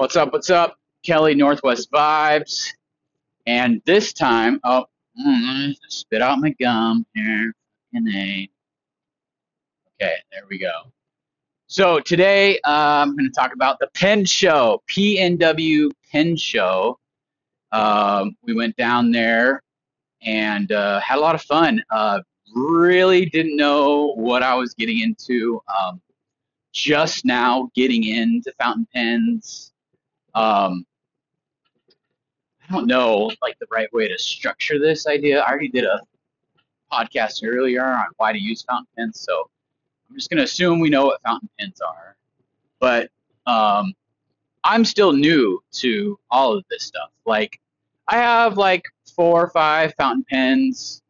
What's up? What's up? Kelly Northwest Vibes. And this time, oh, mm, spit out my gum here. Okay, there we go. So today uh, I'm going to talk about the Pen Show, PNW Pen Show. Um, we went down there and uh, had a lot of fun. Uh, really didn't know what I was getting into. Um, just now getting into fountain pens. Um, I don't know like the right way to structure this idea. I already did a podcast earlier on why to use fountain pens, so I'm just gonna assume we know what fountain pens are. But um, I'm still new to all of this stuff. Like I have like four or five fountain pens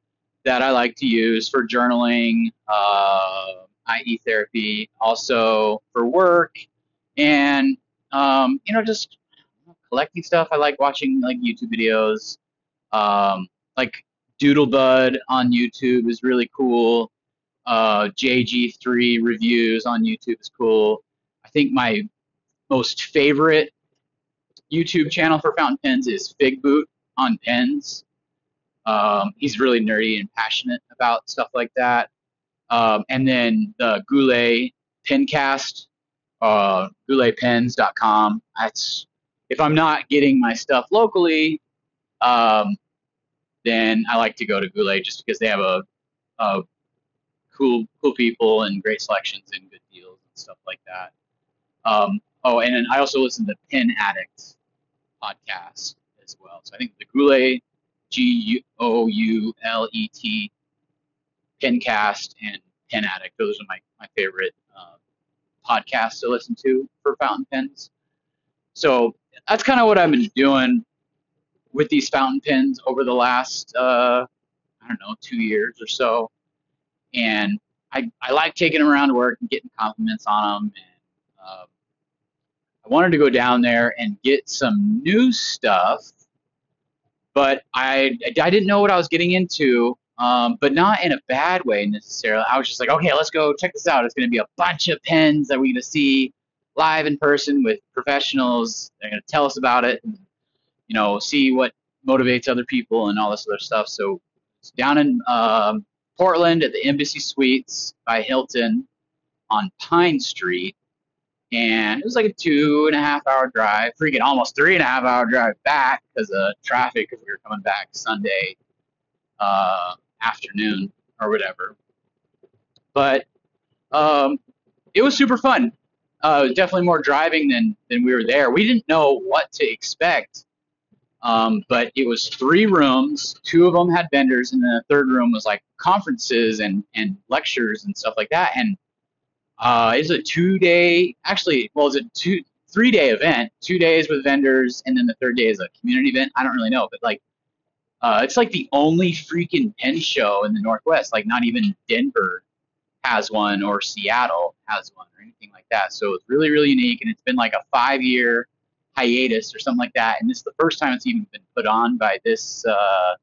that I like to use for journaling, uh, i.e. therapy, also for work, and um, you know just collecting stuff. I like watching like YouTube videos. Um, like Doodlebud on YouTube is really cool. Uh, JG3 reviews on YouTube is cool. I think my most favorite YouTube channel for fountain pens is Fig Boot on pens. Um, he's really nerdy and passionate about stuff like that. Um, and then the Goulet Pencast, uh, gouletpens.com. That's if I'm not getting my stuff locally, um, then I like to go to Goulet just because they have a, a cool cool people and great selections and good deals and stuff like that. Um, oh, and then I also listen to Pen Addict podcast as well. So I think the Goulet, G O U L E T, Pencast, and Pen Addict. Those are my, my favorite podcasts to listen to for fountain pens. So that's kind of what I've been doing with these fountain pens over the last, uh, I don't know, two years or so. And I, I like taking them around to work and getting compliments on them. And um, I wanted to go down there and get some new stuff, but I, I didn't know what I was getting into, um, but not in a bad way necessarily. I was just like, okay, let's go check this out. It's going to be a bunch of pens that we're going to see live in person with professionals. They're going to tell us about it, and, you know, see what motivates other people and all this other stuff. So it's down in um, Portland at the Embassy Suites by Hilton on Pine Street. And it was like a two and a half hour drive, freaking almost three and a half hour drive back because of traffic because we were coming back Sunday uh, afternoon or whatever. But um, it was super fun uh, definitely more driving than than we were there. We didn't know what to expect, um, but it was three rooms. Two of them had vendors, and then the third room was like conferences and and lectures and stuff like that. And uh, it's a two day, actually, well, it's a two three day event. Two days with vendors, and then the third day is a community event. I don't really know, but like. Uh, it's like the only freaking pen show in the Northwest. Like not even Denver has one or Seattle has one or anything like that. So it's really, really unique. And it's been like a five year hiatus or something like that. And this is the first time it's even been put on by this uh,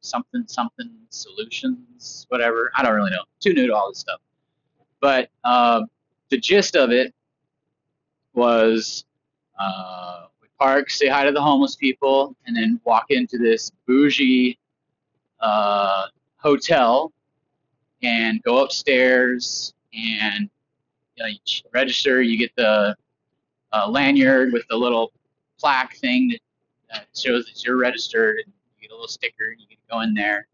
something, something solutions, whatever. I don't really know. Too new to all this stuff. But uh, the gist of it was uh, park, say hi to the homeless people, and then walk into this bougie uh, hotel and go upstairs and you, know, you register. You get the uh, lanyard with the little plaque thing that, that shows that you're registered, and you get a little sticker. And you can go in there,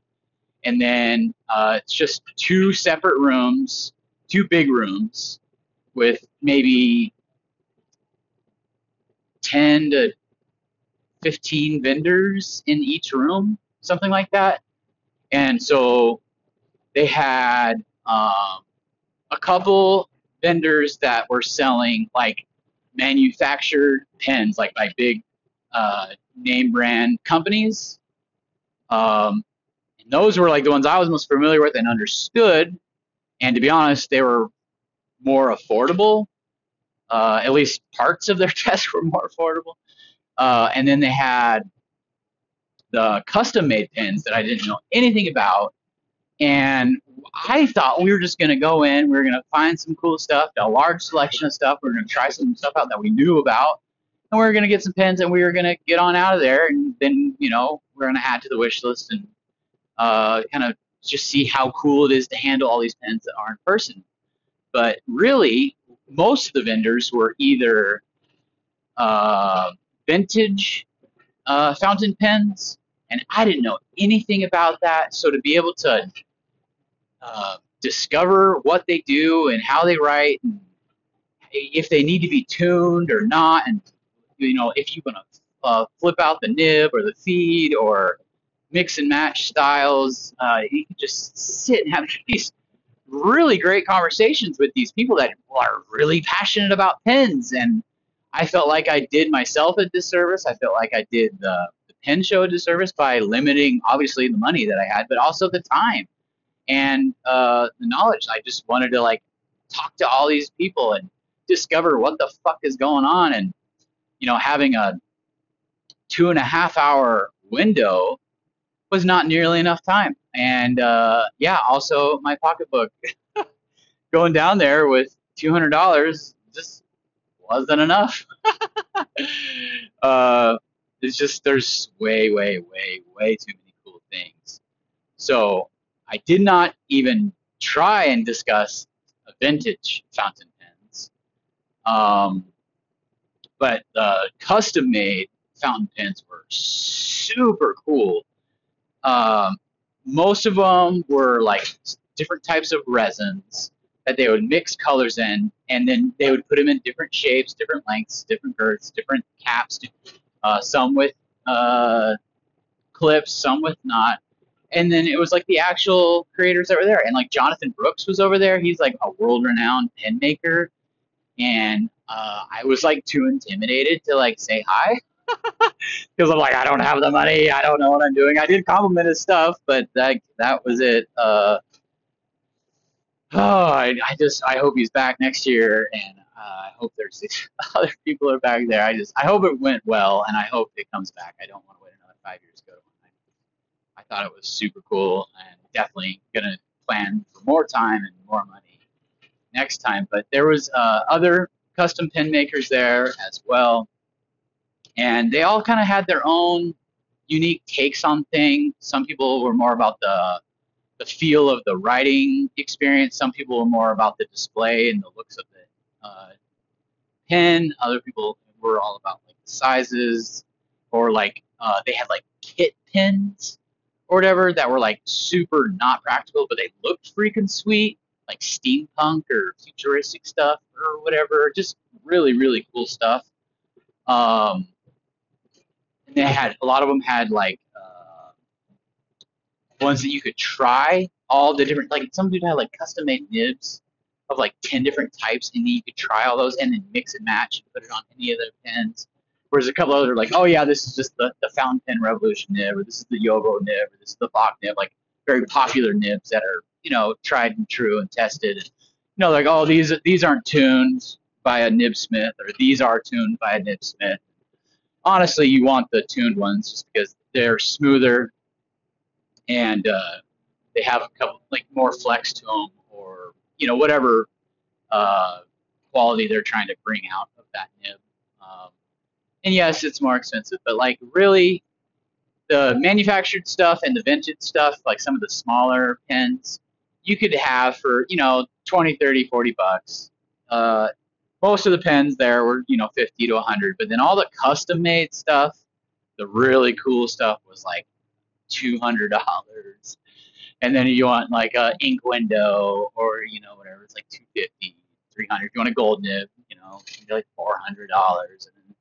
and then uh, it's just two separate rooms, two big rooms, with maybe ten to 15 vendors in each room, something like that. And so they had um, a couple vendors that were selling like manufactured pens, like by big uh, name brand companies. Um, and those were like the ones I was most familiar with and understood. And to be honest, they were more affordable. Uh, at least parts of their tests were more affordable. Uh, and then they had the custom made pens that I didn't know anything about And I thought we were just going to go in, we were going to find some cool stuff, a large selection of stuff. We were going to try some stuff out that we knew about, and we were going to get some pens, and we were going to get on out of there. And then, you know, we're going to add to the wish list and uh, kind of just see how cool it is to handle all these pens that are in person. But really, most of the vendors were either uh, vintage uh, fountain pens, and I didn't know anything about that. So to be able to uh, discover what they do and how they write, and if they need to be tuned or not, and you know if you want to uh, flip out the nib or the feed or mix and match styles, uh, you can just sit and have these really great conversations with these people that are really passionate about pens and I felt like I did myself a disservice. I felt like I did the, the pen show a disservice by limiting, obviously, the money that I had, but also the time and uh, the knowledge. I just wanted to like talk to all these people and discover what the fuck is going on. And you know, having a two and a half hour window was not nearly enough time. And uh, yeah, also my pocketbook going down there with two hundred dollars just wasn't enough. uh, it's just there's way, way, way, way too many cool things. So I did not even try and discuss vintage fountain pens. Um, but the custom made fountain pens were super cool. Um, most of them were like different types of resins that they would mix colors in, and then they would put them in different shapes, different lengths, different girths, different caps. Uh, some with uh, clips, some with not. And then it was like the actual creators that were there, and like Jonathan Brooks was over there. He's like a world-renowned pen maker, and uh, I was like too intimidated to like say hi because I'm like I don't have the money, I don't know what I'm doing. I did compliment his stuff, but that that was it. Uh, oh, I, I just I hope he's back next year, and uh, I hope there's other people are back there. I just I hope it went well, and I hope it comes back. I don't want to wait another five years to go to one. I, I thought it was super cool, and definitely gonna plan for more time and more money next time. But there was uh, other custom pin makers there as well, and they all kind of had their own unique takes on things. Some people were more about the the feel of the writing experience. Some people were more about the display and the looks of the uh, pen. Other people were all about like the sizes, or like uh, they had like kit pens or whatever that were like super not practical, but they looked freaking sweet, like steampunk or futuristic stuff or whatever. Just really really cool stuff. Um, and they had a lot of them had like uh, ones that you could try all the different like some dude had like custom made nibs of like 10 different types and then you could try all those and then mix and match and put it on any of the pens. Whereas a couple others are like oh yeah this is just the, the fountain pen revolution nib or this is the JoWo nib or this is the Bock nib like very popular nibs that are you know tried and true and tested. And you know like oh these these aren't tuned by a nib smith or these are tuned by a nib smith honestly you want the tuned ones just because they're smoother and uh, they have a couple like more flex to them or you know whatever uh, quality they're trying to bring out of that nib. Um, and yes, it's more expensive, but like really, the manufactured stuff and the vintage stuff, like some of the smaller pens, you could have for you know 20, 30, 40 bucks. Uh, most of the pens there were you know 50 to 100, but then all the custom made stuff, the really cool stuff was like two hundred dollars, and then you want like a ink window or you know whatever, it's like 250 300 If you want a gold nib, you know, like four hundred dollars. And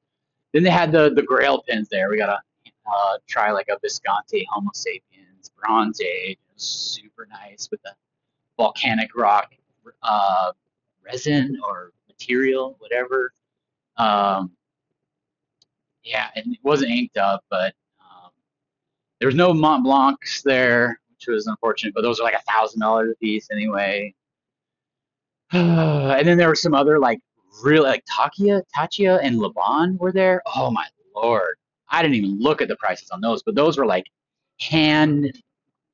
then, they had the the Grail pens there. We gotta uh, try like a Visconti Homo sapiens Bronze Age. Super nice with the volcanic rock uh, resin or material, whatever. Um, yeah, and it wasn't inked up, but there was no Mont Blancs there, which was unfortunate, but those are like a thousand dollars a piece anyway. and then there were some other like real like Takia, Taccia, and Laban were there. Oh my lord, I didn't even look at the prices on those, but those were like hand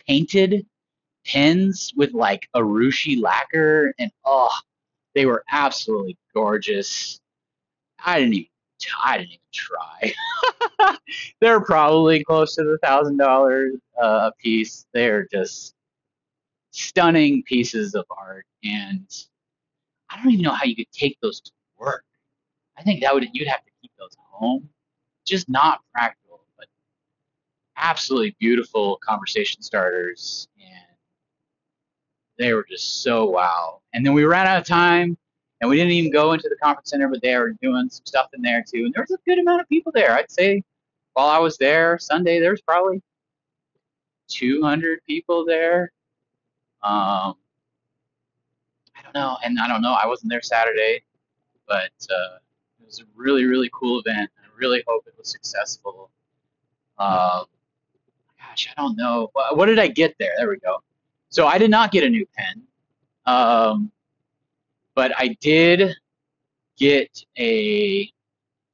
painted pens with like Urushi lacquer, and oh, they were absolutely gorgeous. I didn't even I didn't even try. They're probably close to the thousand dollars uh, a piece. They're just stunning pieces of art, and I don't even know how you could take those to work. I think that would you'd have to keep those at home. Just not practical, but absolutely beautiful conversation starters, and they were just so wow. And then we ran out of time, and we didn't even go into the conference center, but they were doing some stuff in there too. And there was a good amount of people there. I'd say while I was there Sunday, there was probably 200 people there. Um, I don't know, and I don't know. I wasn't there Saturday, but uh, it was a really, really cool event. I really hope it was successful. Um, gosh, I don't know. What did I get there? There we go. So I did not get a new pen. Um, but I did get a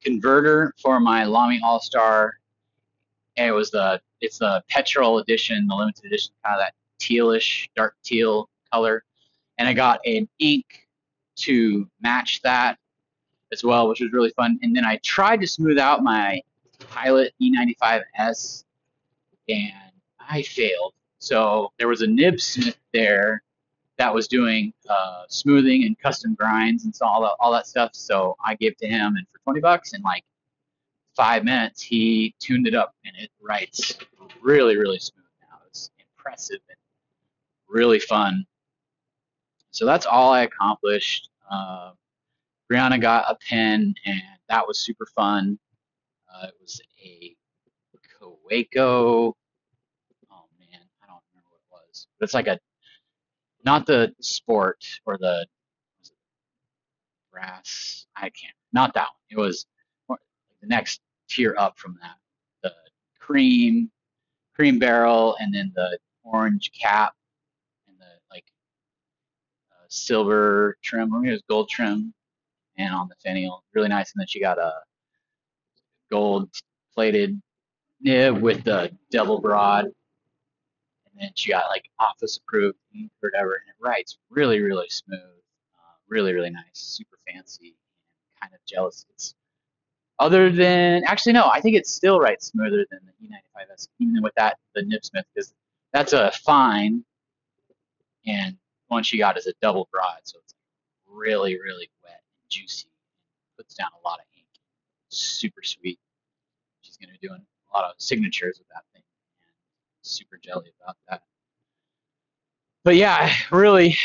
converter for my Lamy AL-star, and it was the it's the petrol edition, the limited edition, kind of that tealish, dark teal color, and I got an ink to match that as well, which was really fun. And then I tried to smooth out my Pilot E95S, and I failed. So there was a nib smith there that was doing uh, smoothing and custom grinds and so all that, all that stuff. So I gave to him, and for 20 bucks in like five minutes, he tuned it up and it writes really, really smooth now. It's impressive and really fun. So that's all I accomplished. Uh, Brianna got a pen, and that was super fun. Uh, it was a Kaweco. Oh man, I don't remember what it was, but it's like a not the sport or the brass. I can't. Not that one. It was the next tier up from that. The cream, cream barrel, and then the orange cap, and the like uh, silver trim. I it was gold trim, and on the finial, really nice. And then she got a gold plated nib with the double broad and then she got like office approved or whatever, and it writes really, really smooth, uh, really, really nice, super fancy, and kind of jealous. It's other than actually no, I think it still writes smoother than the E95S, even with that the Nibsmith because that's a fine, and one she got is a double broad, so it's really, really wet and juicy, puts down a lot of ink, super sweet. She's gonna be doing a lot of signatures with that super jelly about that. But yeah, really,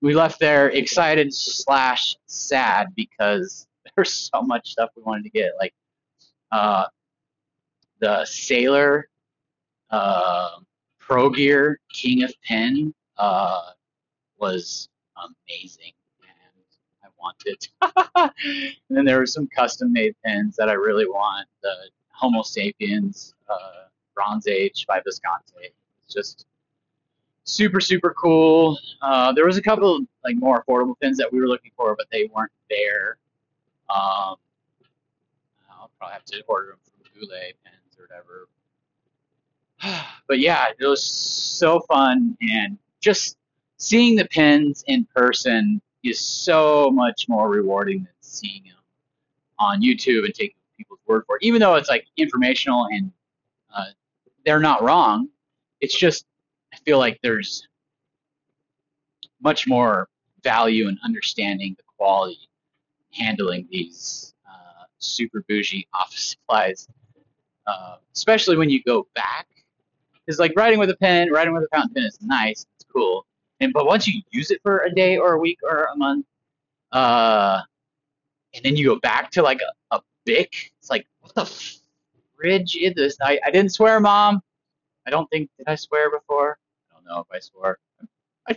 we left there excited slash sad because there's so much stuff we wanted to get. Like uh, the Sailor uh, Pro Gear King of Pen uh, was amazing. and I wanted. and then there were some custom made pens that I really want. The Homo sapiens uh, Bronze Age by Visconti. It's just super super cool. Uh, there was a couple like more affordable pins that we were looking for, but they weren't there. Um, I'll probably have to order them from Goulet pens or whatever. But yeah, it was so fun, and just seeing the pins in person is so much more rewarding than seeing them on YouTube and taking people's word for it. Even though it's like informational and uh, they're not wrong. It's just I feel like there's much more value in understanding the quality handling these uh, super bougie office supplies, uh, especially when you go back. Because like writing with a pen, writing with a fountain pen is nice, it's cool, and but once you use it for a day or a week or a month, uh, and then you go back to like a, a Bic, it's like what the fridge? I, I didn't swear, mom. I don't think did I swear before? I don't know if I swore. I,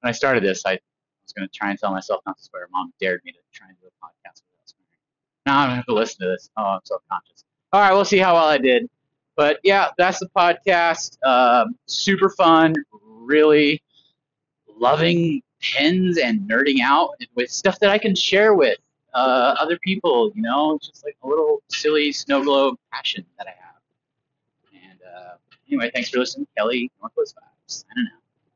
when I started this, I was going to try and tell myself not to swear. Mom dared me to try and do a podcast without swearing. Now I'm going to to listen to this. Oh, I'm self-conscious. All right, we'll see how well I did. But yeah, that's the podcast. Um, super fun. Really loving pens and nerding out with stuff that I can share with uh, other people. You know, it's just like a little silly snow globe passion that I have. And uh, anyway, thanks for listening, Kelly Northwest Vibes. I don't know.